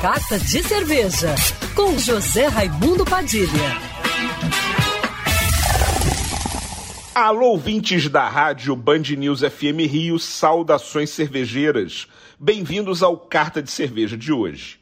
Carta de Cerveja, com José Raimundo Padilha. Alô, ouvintes da rádio Band News FM Rio, saudações cervejeiras. Bem-vindos ao Carta de Cerveja de hoje.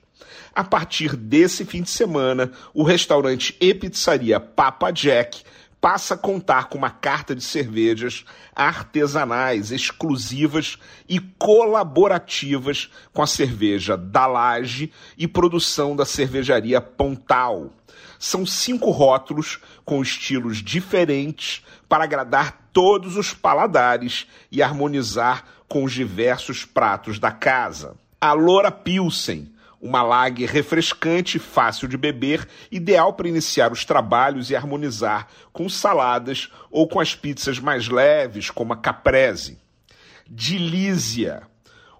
A partir desse fim de semana, o restaurante e pizzaria Papa Jack passa a contar com uma carta de cervejas artesanais, exclusivas e colaborativas com a cerveja da Laje e produção da cervejaria Pontal. São cinco rótulos com estilos diferentes para agradar todos os paladares e harmonizar com os diversos pratos da casa. A Loura Pilsen uma lager refrescante, fácil de beber, ideal para iniciar os trabalhos e harmonizar com saladas ou com as pizzas mais leves, como a caprese. Delícia,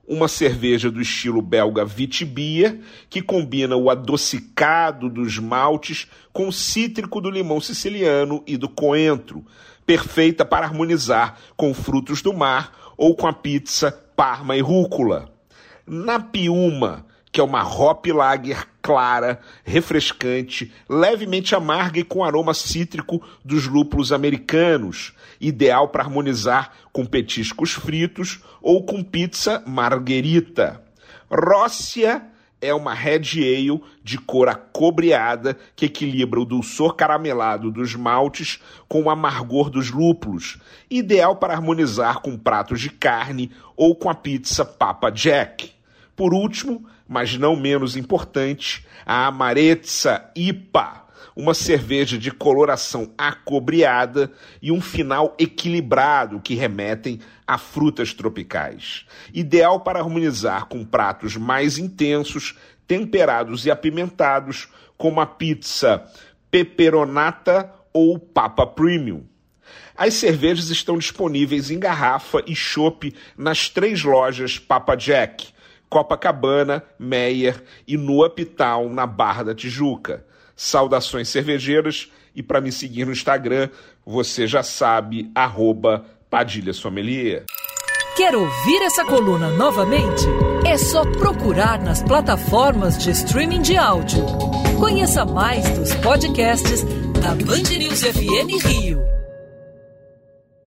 uma cerveja do estilo belga Vitibia, que combina o adocicado dos maltes com o cítrico do limão siciliano e do coentro, perfeita para harmonizar com frutos do mar ou com a pizza parma e rúcula. Na Piuma, que é uma hop lager clara, refrescante, levemente amarga e com aroma cítrico dos lúpulos americanos, ideal para harmonizar com petiscos fritos ou com pizza margherita. Róssia é uma red ale de cor acobreada que equilibra o dulçor caramelado dos maltes com o amargor dos lúpulos, ideal para harmonizar com pratos de carne ou com a pizza Papa Jack. Por último, mas não menos importante, a Amarezza IPA, uma cerveja de coloração acobreada e um final equilibrado que remetem a frutas tropicais. Ideal para harmonizar com pratos mais intensos, temperados e apimentados, como a pizza pepperonata ou papa premium. As cervejas estão disponíveis em garrafa e chopp nas três lojas Papa Jack, Copacabana, Meyer e no Uptown, na Barra da Tijuca. Saudações cervejeiras e para me seguir no Instagram, você já sabe, arroba Padilha Sommelier. Quer ouvir essa coluna novamente? É só procurar nas plataformas de streaming de áudio. Conheça mais dos podcasts da Band News FM Rio.